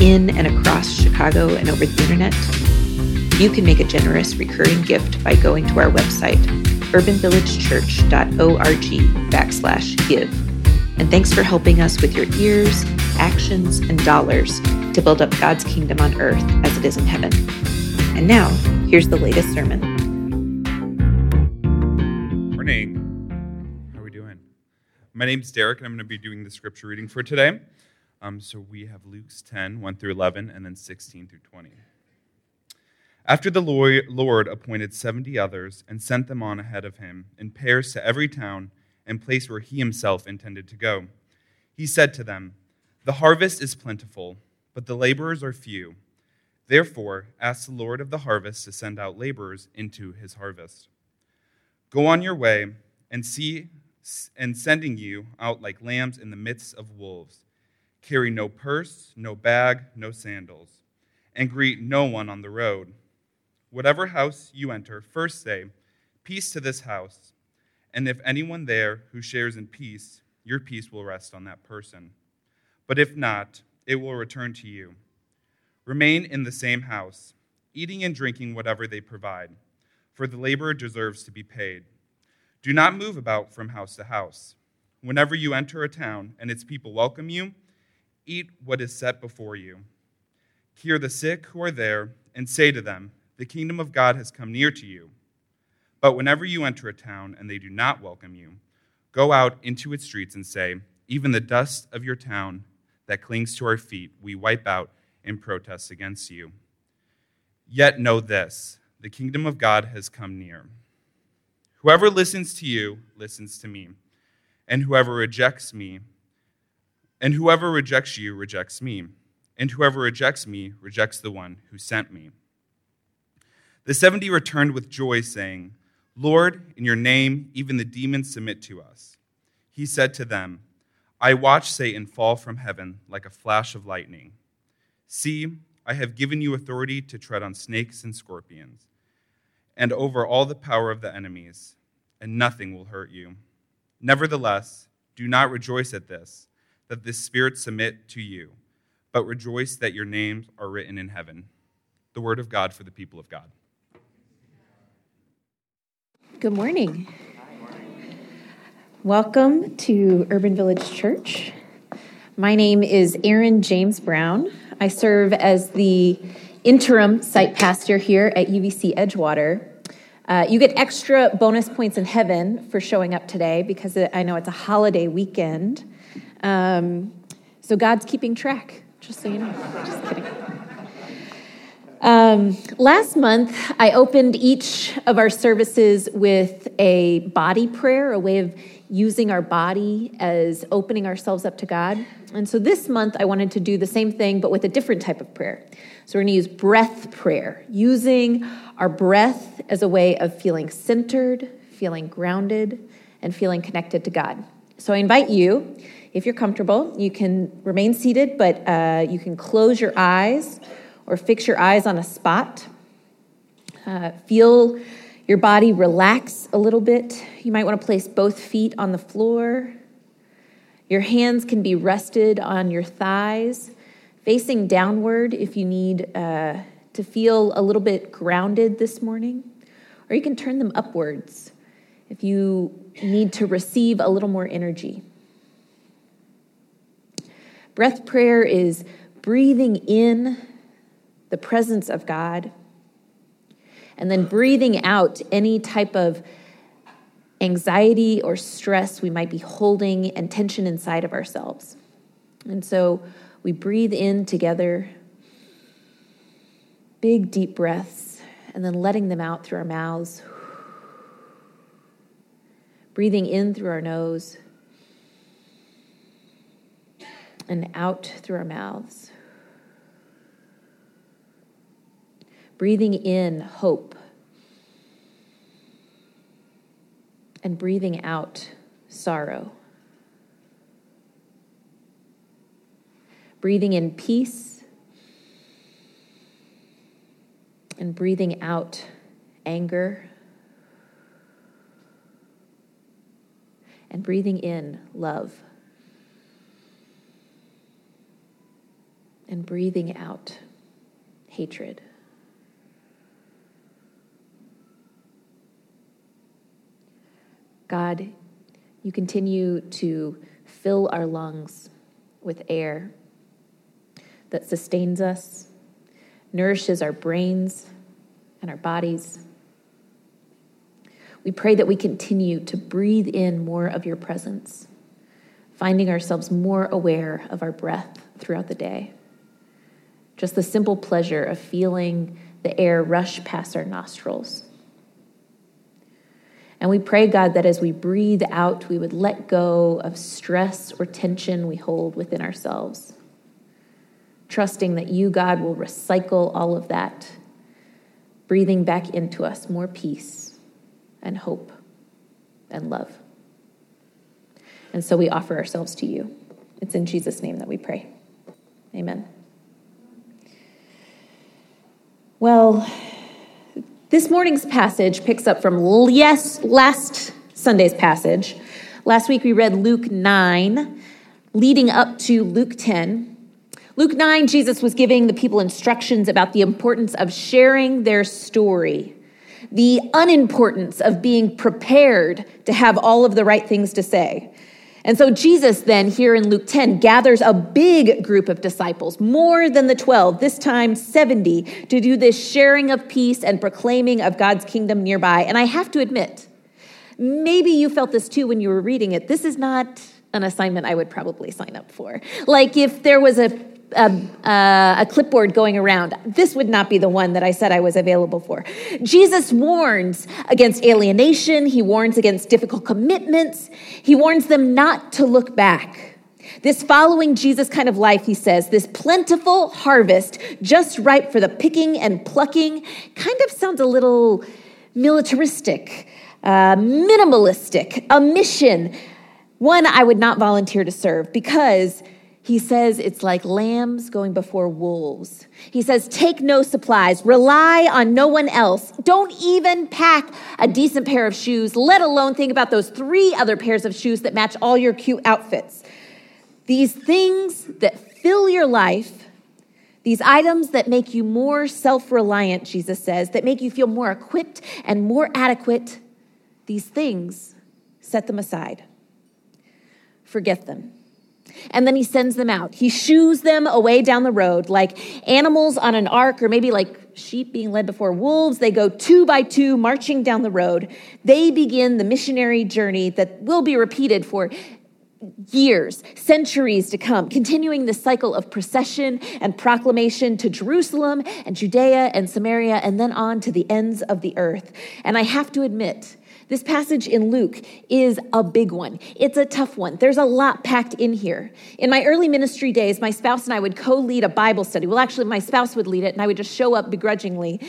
in and across Chicago and over the internet? You can make a generous recurring gift by going to our website, urbanvillagechurch.org backslash give. And thanks for helping us with your ears, actions, and dollars to build up God's kingdom on earth as it is in heaven. And now, here's the latest sermon. Morning. How are we doing? My name's Derek, and I'm going to be doing the scripture reading for today. Um, so we have Luke's 10, 1 through 11, and then 16 through 20. After the Lord appointed 70 others and sent them on ahead of him in pairs to every town and place where he himself intended to go, he said to them, The harvest is plentiful, but the laborers are few. Therefore, ask the Lord of the harvest to send out laborers into his harvest. Go on your way and see and sending you out like lambs in the midst of wolves. Carry no purse, no bag, no sandals, and greet no one on the road. Whatever house you enter, first say, Peace to this house. And if anyone there who shares in peace, your peace will rest on that person. But if not, it will return to you. Remain in the same house, eating and drinking whatever they provide, for the laborer deserves to be paid. Do not move about from house to house. Whenever you enter a town and its people welcome you, Eat what is set before you. Cure the sick who are there, and say to them, The kingdom of God has come near to you. But whenever you enter a town and they do not welcome you, go out into its streets and say, Even the dust of your town that clings to our feet, we wipe out in protest against you. Yet know this the kingdom of God has come near. Whoever listens to you listens to me, and whoever rejects me and whoever rejects you rejects me, and whoever rejects me rejects the one who sent me. The seventy returned with joy, saying, Lord, in your name even the demons submit to us. He said to them, I watched Satan fall from heaven like a flash of lightning. See, I have given you authority to tread on snakes and scorpions, and over all the power of the enemies, and nothing will hurt you. Nevertheless, do not rejoice at this that the spirits submit to you, but rejoice that your names are written in heaven. The word of God for the people of God. Good morning. Welcome to Urban Village Church. My name is Erin James Brown. I serve as the interim site pastor here at UVC Edgewater. Uh, you get extra bonus points in heaven for showing up today because I know it's a holiday weekend. Um, so God's keeping track, just so you know. Just kidding. Um, last month, I opened each of our services with a body prayer, a way of using our body as opening ourselves up to God. And so this month, I wanted to do the same thing, but with a different type of prayer. So we're going to use breath prayer, using our breath as a way of feeling centered, feeling grounded, and feeling connected to God. So I invite you if you're comfortable, you can remain seated, but uh, you can close your eyes or fix your eyes on a spot. Uh, feel your body relax a little bit. You might want to place both feet on the floor. Your hands can be rested on your thighs, facing downward if you need uh, to feel a little bit grounded this morning. Or you can turn them upwards if you need to receive a little more energy. Breath prayer is breathing in the presence of God and then breathing out any type of anxiety or stress we might be holding and tension inside of ourselves. And so we breathe in together, big deep breaths, and then letting them out through our mouths. Breathing in through our nose and out through our mouths. breathing in hope, and breathing out sorrow. Breathing in peace and breathing out anger. And breathing in love. And breathing out hatred. God, you continue to fill our lungs with air that sustains us, nourishes our brains and our bodies. We pray that we continue to breathe in more of your presence, finding ourselves more aware of our breath throughout the day. Just the simple pleasure of feeling the air rush past our nostrils and we pray, God, that as we breathe out, we would let go of stress or tension we hold within ourselves, trusting that you, God, will recycle all of that, breathing back into us more peace and hope and love. And so we offer ourselves to you. It's in Jesus' name that we pray. Amen. Well, this morning's passage picks up from yes, last Sunday's passage. Last week we read Luke 9, leading up to Luke 10. Luke 9, Jesus was giving the people instructions about the importance of sharing their story, the unimportance of being prepared to have all of the right things to say. And so Jesus then, here in Luke 10, gathers a big group of disciples, more than the 12, this time 70, to do this sharing of peace and proclaiming of God's kingdom nearby. And I have to admit, maybe you felt this too when you were reading it. This is not an assignment I would probably sign up for. Like if there was a a, a, clipboard going around. This would not be the one that I said I was available for. Jesus warns against alienation, he warns against difficult commitments, he warns them not to look back. This following Jesus kind of life, he says, this plentiful harvest, just ripe for the picking and plucking, kind of sounds a little militaristic, uh, minimalistic, a mission, one I would not volunteer to serve because he says it's like lambs going before wolves. He says, take no supplies, rely on no one else. Don't even pack a decent pair of shoes, let alone think about those three other pairs of shoes that match all your cute outfits. These things that fill your life, these items that make you more self reliant, Jesus says, that make you feel more equipped and more adequate, these things, set them aside. Forget them. And then he sends them out. He shoos them away down the road like animals on an ark, or maybe like sheep being led before wolves. They go two by two, marching down the road. They begin the missionary journey that will be repeated for years, centuries to come, continuing the cycle of procession and proclamation to Jerusalem and Judea and Samaria, and then on to the ends of the earth. And I have to admit, this passage in Luke is a big one. It's a tough one. There's a lot packed in here. In my early ministry days, my spouse and I would co lead a Bible study. Well, actually, my spouse would lead it, and I would just show up begrudgingly.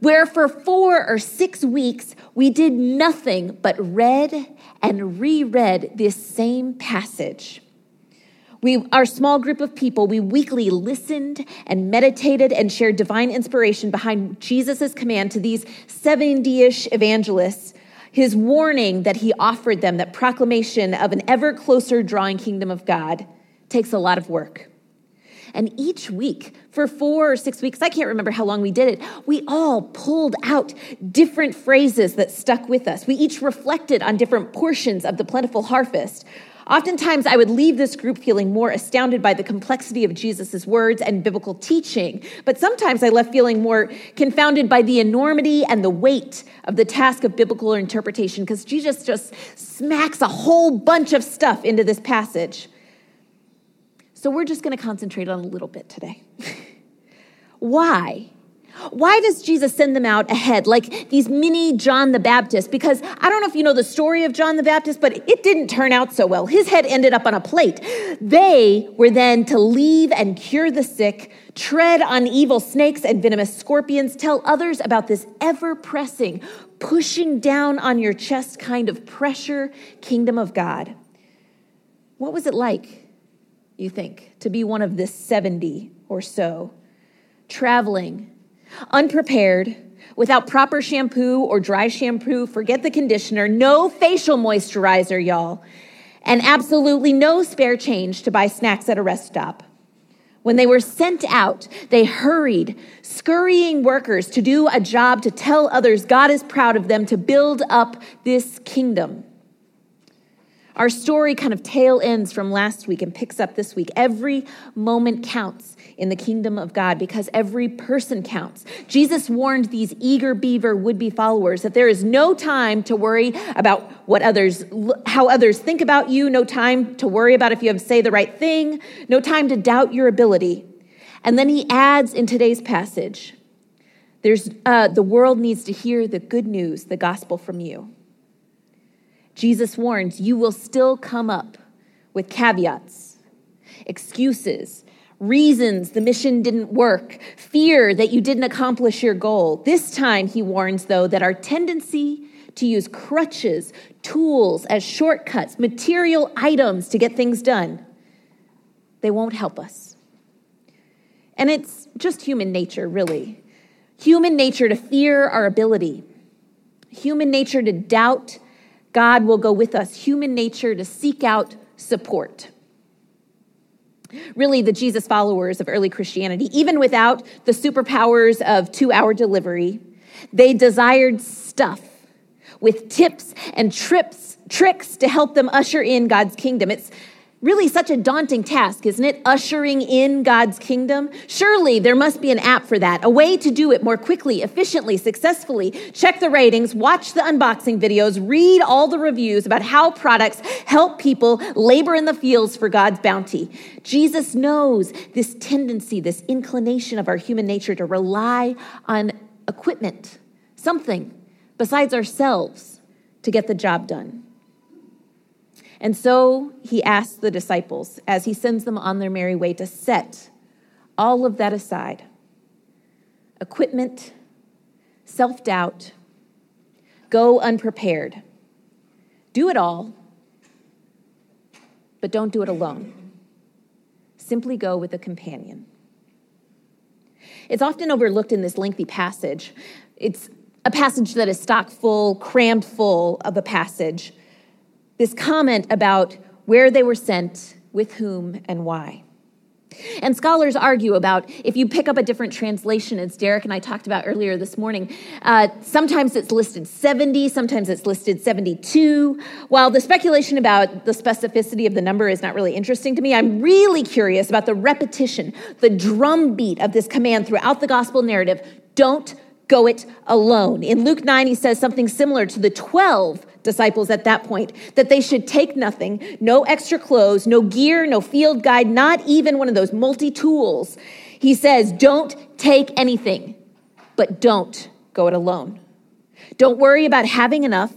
Where for four or six weeks, we did nothing but read and reread this same passage. We, our small group of people, we weekly listened and meditated and shared divine inspiration behind Jesus' command to these 70 ish evangelists, his warning that he offered them, that proclamation of an ever closer drawing kingdom of God, takes a lot of work. And each week, for four or six weeks, I can't remember how long we did it, we all pulled out different phrases that stuck with us. We each reflected on different portions of the plentiful harvest. Oftentimes, I would leave this group feeling more astounded by the complexity of Jesus' words and biblical teaching, but sometimes I left feeling more confounded by the enormity and the weight of the task of biblical interpretation because Jesus just smacks a whole bunch of stuff into this passage. So we're just going to concentrate on a little bit today. Why? why does Jesus send them out ahead, like these mini John the Baptist? Because I don't know if you know the story of John the Baptist, but it didn't turn out so well. His head ended up on a plate. They were then to leave and cure the sick, tread on evil snakes and venomous scorpions, tell others about this ever pressing, pushing down on your chest kind of pressure kingdom of God. What was it like, you think, to be one of this 70 or so? traveling, unprepared, without proper shampoo or dry shampoo, forget the conditioner, no facial moisturizer, y'all, and absolutely no spare change to buy snacks at a rest stop. When they were sent out, they hurried, scurrying workers to do a job to tell others God is proud of them to build up this kingdom. Our story kind of tail ends from last week and picks up this week. Every moment counts in the kingdom of God because every person counts. Jesus warned these eager beaver would be followers that there is no time to worry about what others, how others think about you, no time to worry about if you have say the right thing, no time to doubt your ability. And then he adds in today's passage, there's, uh, the world needs to hear the good news, the gospel from you. Jesus warns you will still come up with caveats, excuses, reasons the mission didn't work, fear that you didn't accomplish your goal. This time, he warns, though, that our tendency to use crutches, tools as shortcuts, material items to get things done, they won't help us. And it's just human nature, really. Human nature to fear our ability, human nature to doubt God will go with us, human nature to seek out support. Really, the Jesus followers of early Christianity, even without the superpowers of two hour delivery, they desired stuff with tips and trips, tricks to help them usher in God's kingdom. It's really such a daunting task, isn't it? Ushering in God's kingdom. Surely there must be an app for that, a way to do it more quickly, efficiently, successfully. Check the ratings, watch the unboxing videos, read all the reviews about how products help people labor in the fields for God's bounty. Jesus knows this tendency, this inclination of our human nature to rely on equipment, something besides ourselves to get the job done. And so he asks the disciples, as he sends them on their merry way, to set all of that aside equipment, self doubt, go unprepared. Do it all, but don't do it alone. Simply go with a companion. It's often overlooked in this lengthy passage. It's a passage that is stock full, crammed full of a passage this comment about where they were sent, with whom, and why. And scholars argue about if you pick up a different translation, as Derek and I talked about earlier this morning, uh, sometimes it's listed 70, sometimes it's listed 72. While the speculation about the specificity of the number is not really interesting to me, I'm really curious about the repetition, the drumbeat of this command throughout the gospel narrative don't go it alone. In Luke 9, he says something similar to the 12 disciples at that point that they should take nothing, no extra clothes, no gear, no field guide, not even one of those multi tools. He says, Don't take anything, but don't go it alone. Don't worry about having enough.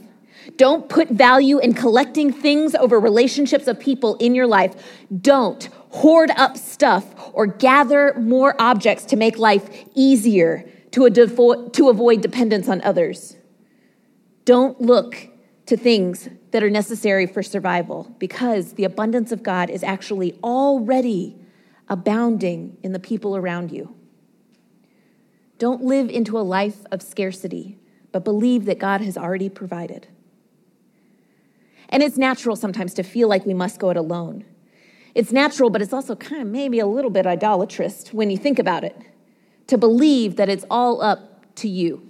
Don't put value in collecting things over relationships of people in your life. Don't hoard up stuff or gather more objects to make life easier to, to avoid dependence on others. Don't look to things that are necessary for survival because the abundance of God is actually already abounding in the people around you. Don't live into a life of scarcity, but believe that God has already provided. And it's natural sometimes to feel like we must go it alone. It's natural, but it's also kind of maybe a little bit idolatrous when you think about it to believe that it's all up to you,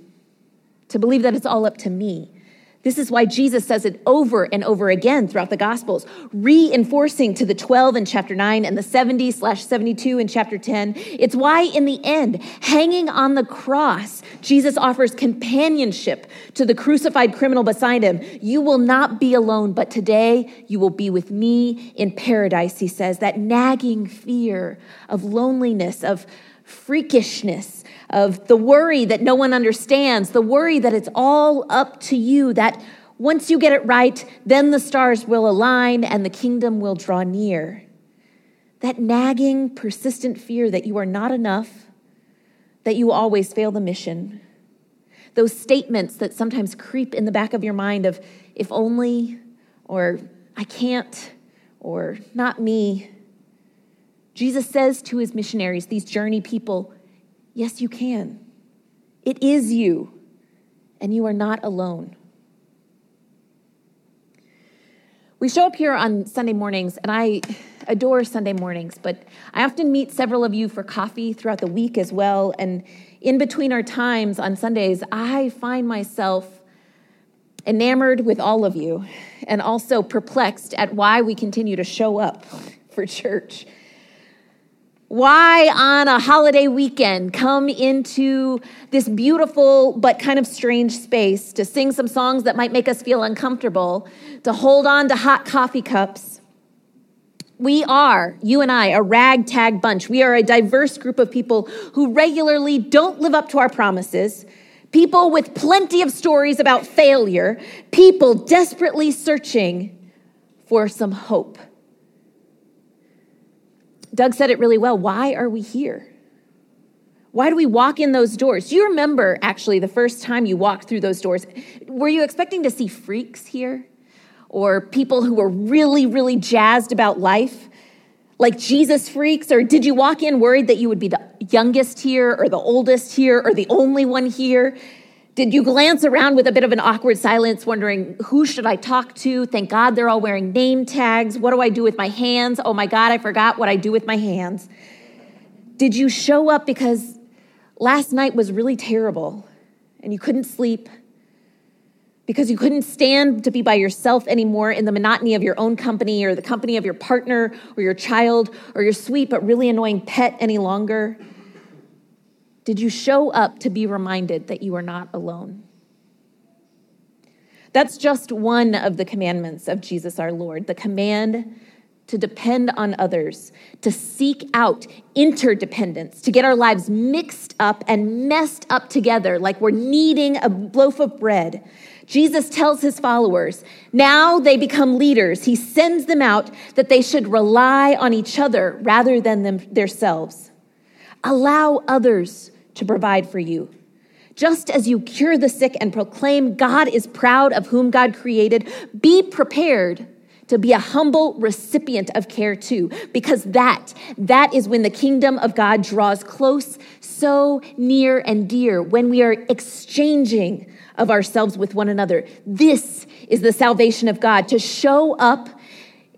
to believe that it's all up to me. This is why Jesus says it over and over again throughout the Gospels, reinforcing to the 12 in chapter 9 and the 70 slash 72 in chapter 10. It's why, in the end, hanging on the cross, Jesus offers companionship to the crucified criminal beside him. You will not be alone, but today you will be with me in paradise, he says. That nagging fear of loneliness, of freakishness, of the worry that no one understands, the worry that it's all up to you, that once you get it right, then the stars will align and the kingdom will draw near. That nagging, persistent fear that you are not enough, that you always fail the mission. Those statements that sometimes creep in the back of your mind of, if only, or I can't, or not me. Jesus says to his missionaries, these journey people, yes, you can. It is you, and you are not alone. We show up here on Sunday mornings, and I adore Sunday mornings, but I often meet several of you for coffee throughout the week as well. And in between our times on Sundays, I find myself enamored with all of you and also perplexed at why we continue to show up for church. Why, on a holiday weekend, come into this beautiful but kind of strange space to sing some songs that might make us feel uncomfortable, to hold on to hot coffee cups? We are, you and I, a ragtag bunch. We are a diverse group of people who regularly don't live up to our promises, people with plenty of stories about failure, people desperately searching for some hope. Doug said it really well. Why are we here? Why do we walk in those doors? Do you remember actually the first time you walked through those doors? Were you expecting to see freaks here? Or people who were really, really jazzed about life? Like Jesus freaks? Or did you walk in worried that you would be the youngest here, or the oldest here, or the only one here? Did you glance around with a bit of an awkward silence, wondering, who should I talk to? Thank God they're all wearing name tags. What do I do with my hands? Oh my God, I forgot what I do with my hands. Did you show up because last night was really terrible and you couldn't sleep? Because you couldn't stand to be by yourself anymore in the monotony of your own company or the company of your partner or your child or your sweet but really annoying pet any longer? Did you show up to be reminded that you are not alone? That's just one of the commandments of Jesus our Lord the command to depend on others, to seek out interdependence, to get our lives mixed up and messed up together like we're kneading a loaf of bread. Jesus tells his followers, now they become leaders. He sends them out that they should rely on each other rather than them, themselves. Allow others to provide for you. Just as you cure the sick and proclaim God is proud of whom God created, be prepared to be a humble recipient of care too, because that, that is when the kingdom of God draws close, so near and dear, when we are exchanging of ourselves with one another. This is the salvation of God to show up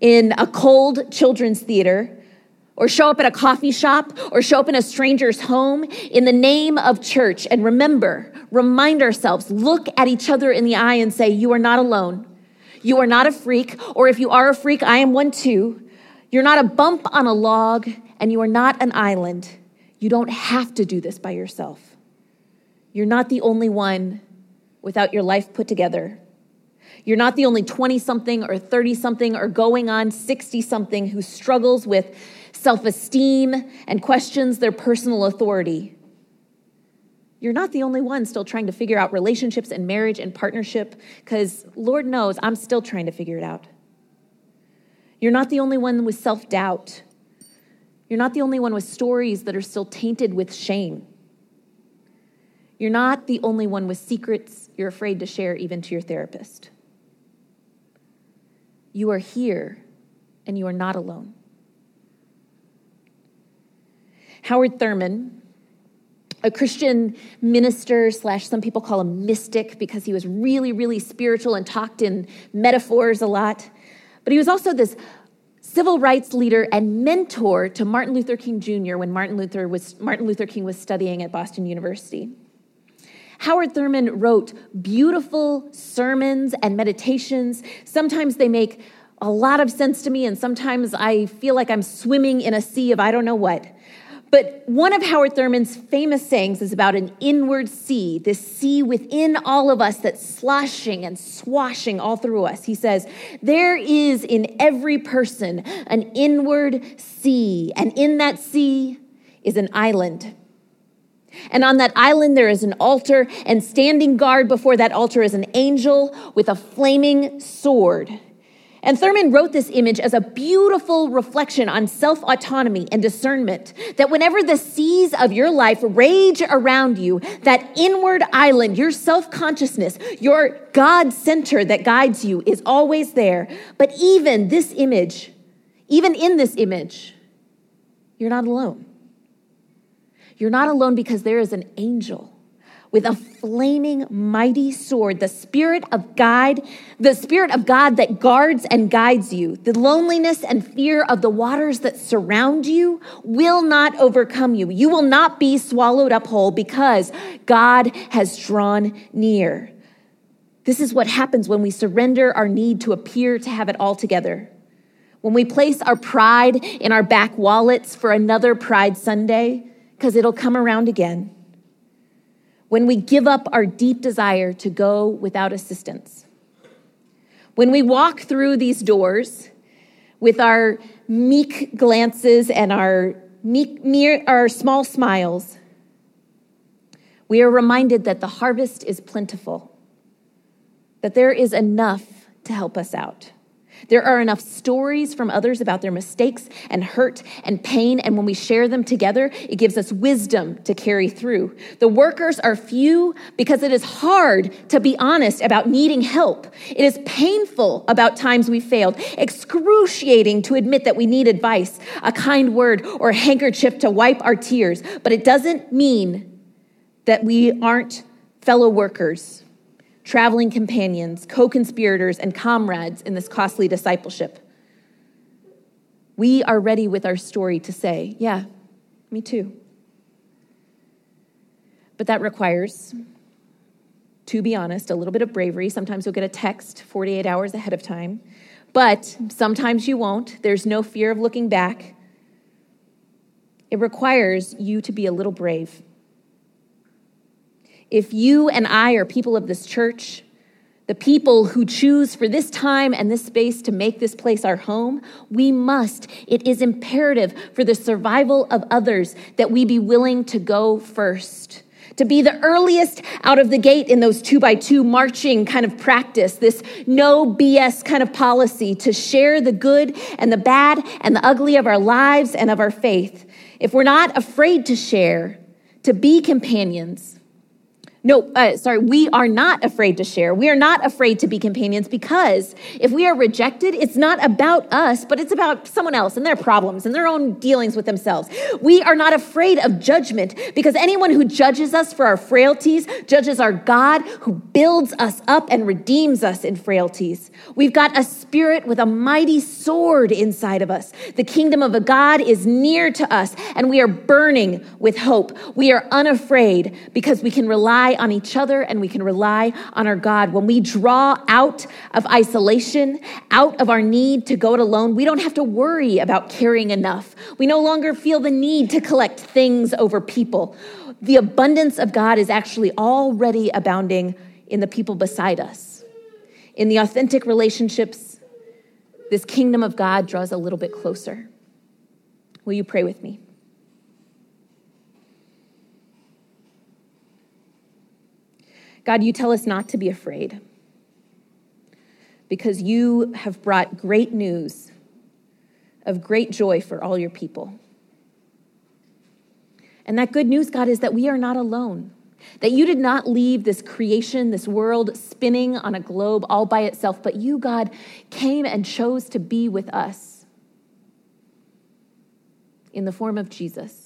in a cold children's theater or show up at a coffee shop or show up in a stranger's home in the name of church. And remember, remind ourselves, look at each other in the eye and say, You are not alone. You are not a freak. Or if you are a freak, I am one too. You're not a bump on a log and you are not an island. You don't have to do this by yourself. You're not the only one without your life put together. You're not the only 20 something or 30 something or going on 60 something who struggles with self esteem, and questions their personal authority. You're not the only one still trying to figure out relationships and marriage and partnership, because Lord knows I'm still trying to figure it out. You're not the only one with self doubt. You're not the only one with stories that are still tainted with shame. You're not the only one with secrets you're afraid to share, even to your therapist. You are here and you are not alone. Howard Thurman, a Christian minister, slash, some people call him mystic because he was really, really spiritual and talked in metaphors a lot. But he was also this civil rights leader and mentor to Martin Luther King Jr. when Martin Luther, was, Martin Luther King was studying at Boston University. Howard Thurman wrote beautiful sermons and meditations. Sometimes they make a lot of sense to me, and sometimes I feel like I'm swimming in a sea of I don't know what. But one of Howard Thurman's famous sayings is about an inward sea, this sea within all of us that's sloshing and swashing all through us. He says, There is in every person an inward sea, and in that sea is an island. And on that island, there is an altar, and standing guard before that altar is an angel with a flaming sword. And Thurman wrote this image as a beautiful reflection on self autonomy and discernment. That whenever the seas of your life rage around you, that inward island, your self consciousness, your God center that guides you is always there. But even this image, even in this image, you're not alone. You're not alone because there is an angel with a flaming mighty sword, the spirit of God, the spirit of God that guards and guides you. The loneliness and fear of the waters that surround you will not overcome you. You will not be swallowed up whole because God has drawn near. This is what happens when we surrender our need to appear to have it all together. When we place our pride in our back wallets for another Pride Sunday, because it'll come around again. When we give up our deep desire to go without assistance. When we walk through these doors with our meek glances and our, meek, mere, our small smiles, we are reminded that the harvest is plentiful, that there is enough to help us out. There are enough stories from others about their mistakes and hurt and pain, and when we share them together, it gives us wisdom to carry through. The workers are few because it is hard to be honest about needing help. It is painful about times we failed, excruciating to admit that we need advice, a kind word, or a handkerchief to wipe our tears, but it doesn't mean that we aren't fellow workers traveling companions, co conspirators, and comrades in this costly discipleship. We are ready with our story to say, Yeah, me too. But that requires, to be honest, a little bit of bravery. Sometimes you'll get a text 48 hours ahead of time, but sometimes you won't. There's no fear of looking back. It requires you to be a little brave. If you and I are people of this church, the people who choose for this time and this space to make this place our home, we must, it is imperative for the survival of others that we be willing to go first. To be the earliest out of the gate in those two by two marching kind of practice, this no BS kind of policy to share the good and the bad and the ugly of our lives and of our faith. If we're not afraid to share, to be companions, no, uh, sorry, we are not afraid to share. We are not afraid to be companions because if we are rejected, it's not about us, but it's about someone else and their problems and their own dealings with themselves. We are not afraid of judgment because anyone who judges us for our frailties judges our God who builds us up and redeems us in frailties. We've got a spirit with a mighty sword inside of us. The kingdom of a God is near to us and we are burning with hope. We are unafraid because we can rely on each other and we can rely on our God. When we draw out of isolation, out of our need to go it alone, we don't have to worry about carrying enough. We no longer feel the need to collect things over people. The abundance of God is actually already abounding in the people beside us. In the authentic relationships, this kingdom of God draws a little bit closer. Will you pray with me? God, you tell us not to be afraid because you have brought great news of great joy for all your people. And that good news, God, is that we are not alone. That you did not leave this creation, this world spinning on a globe all by itself, but you, God, came and chose to be with us in the form of Jesus.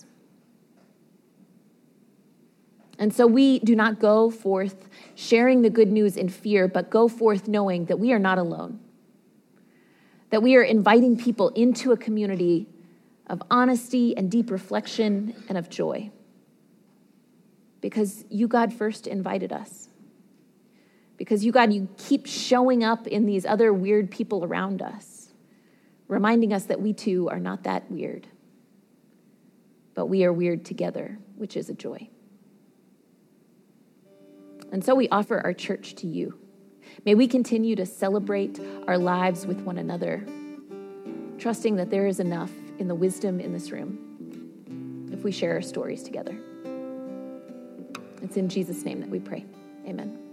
And so we do not go forth sharing the good news in fear, but go forth knowing that we are not alone. That we are inviting people into a community of honesty and deep reflection and of joy. Because you, God, first invited us. Because you, God, you keep showing up in these other weird people around us, reminding us that we too are not that weird, but we are weird together, which is a joy. And so we offer our church to you. May we continue to celebrate our lives with one another, trusting that there is enough in the wisdom in this room if we share our stories together. It's in Jesus' name that we pray. Amen.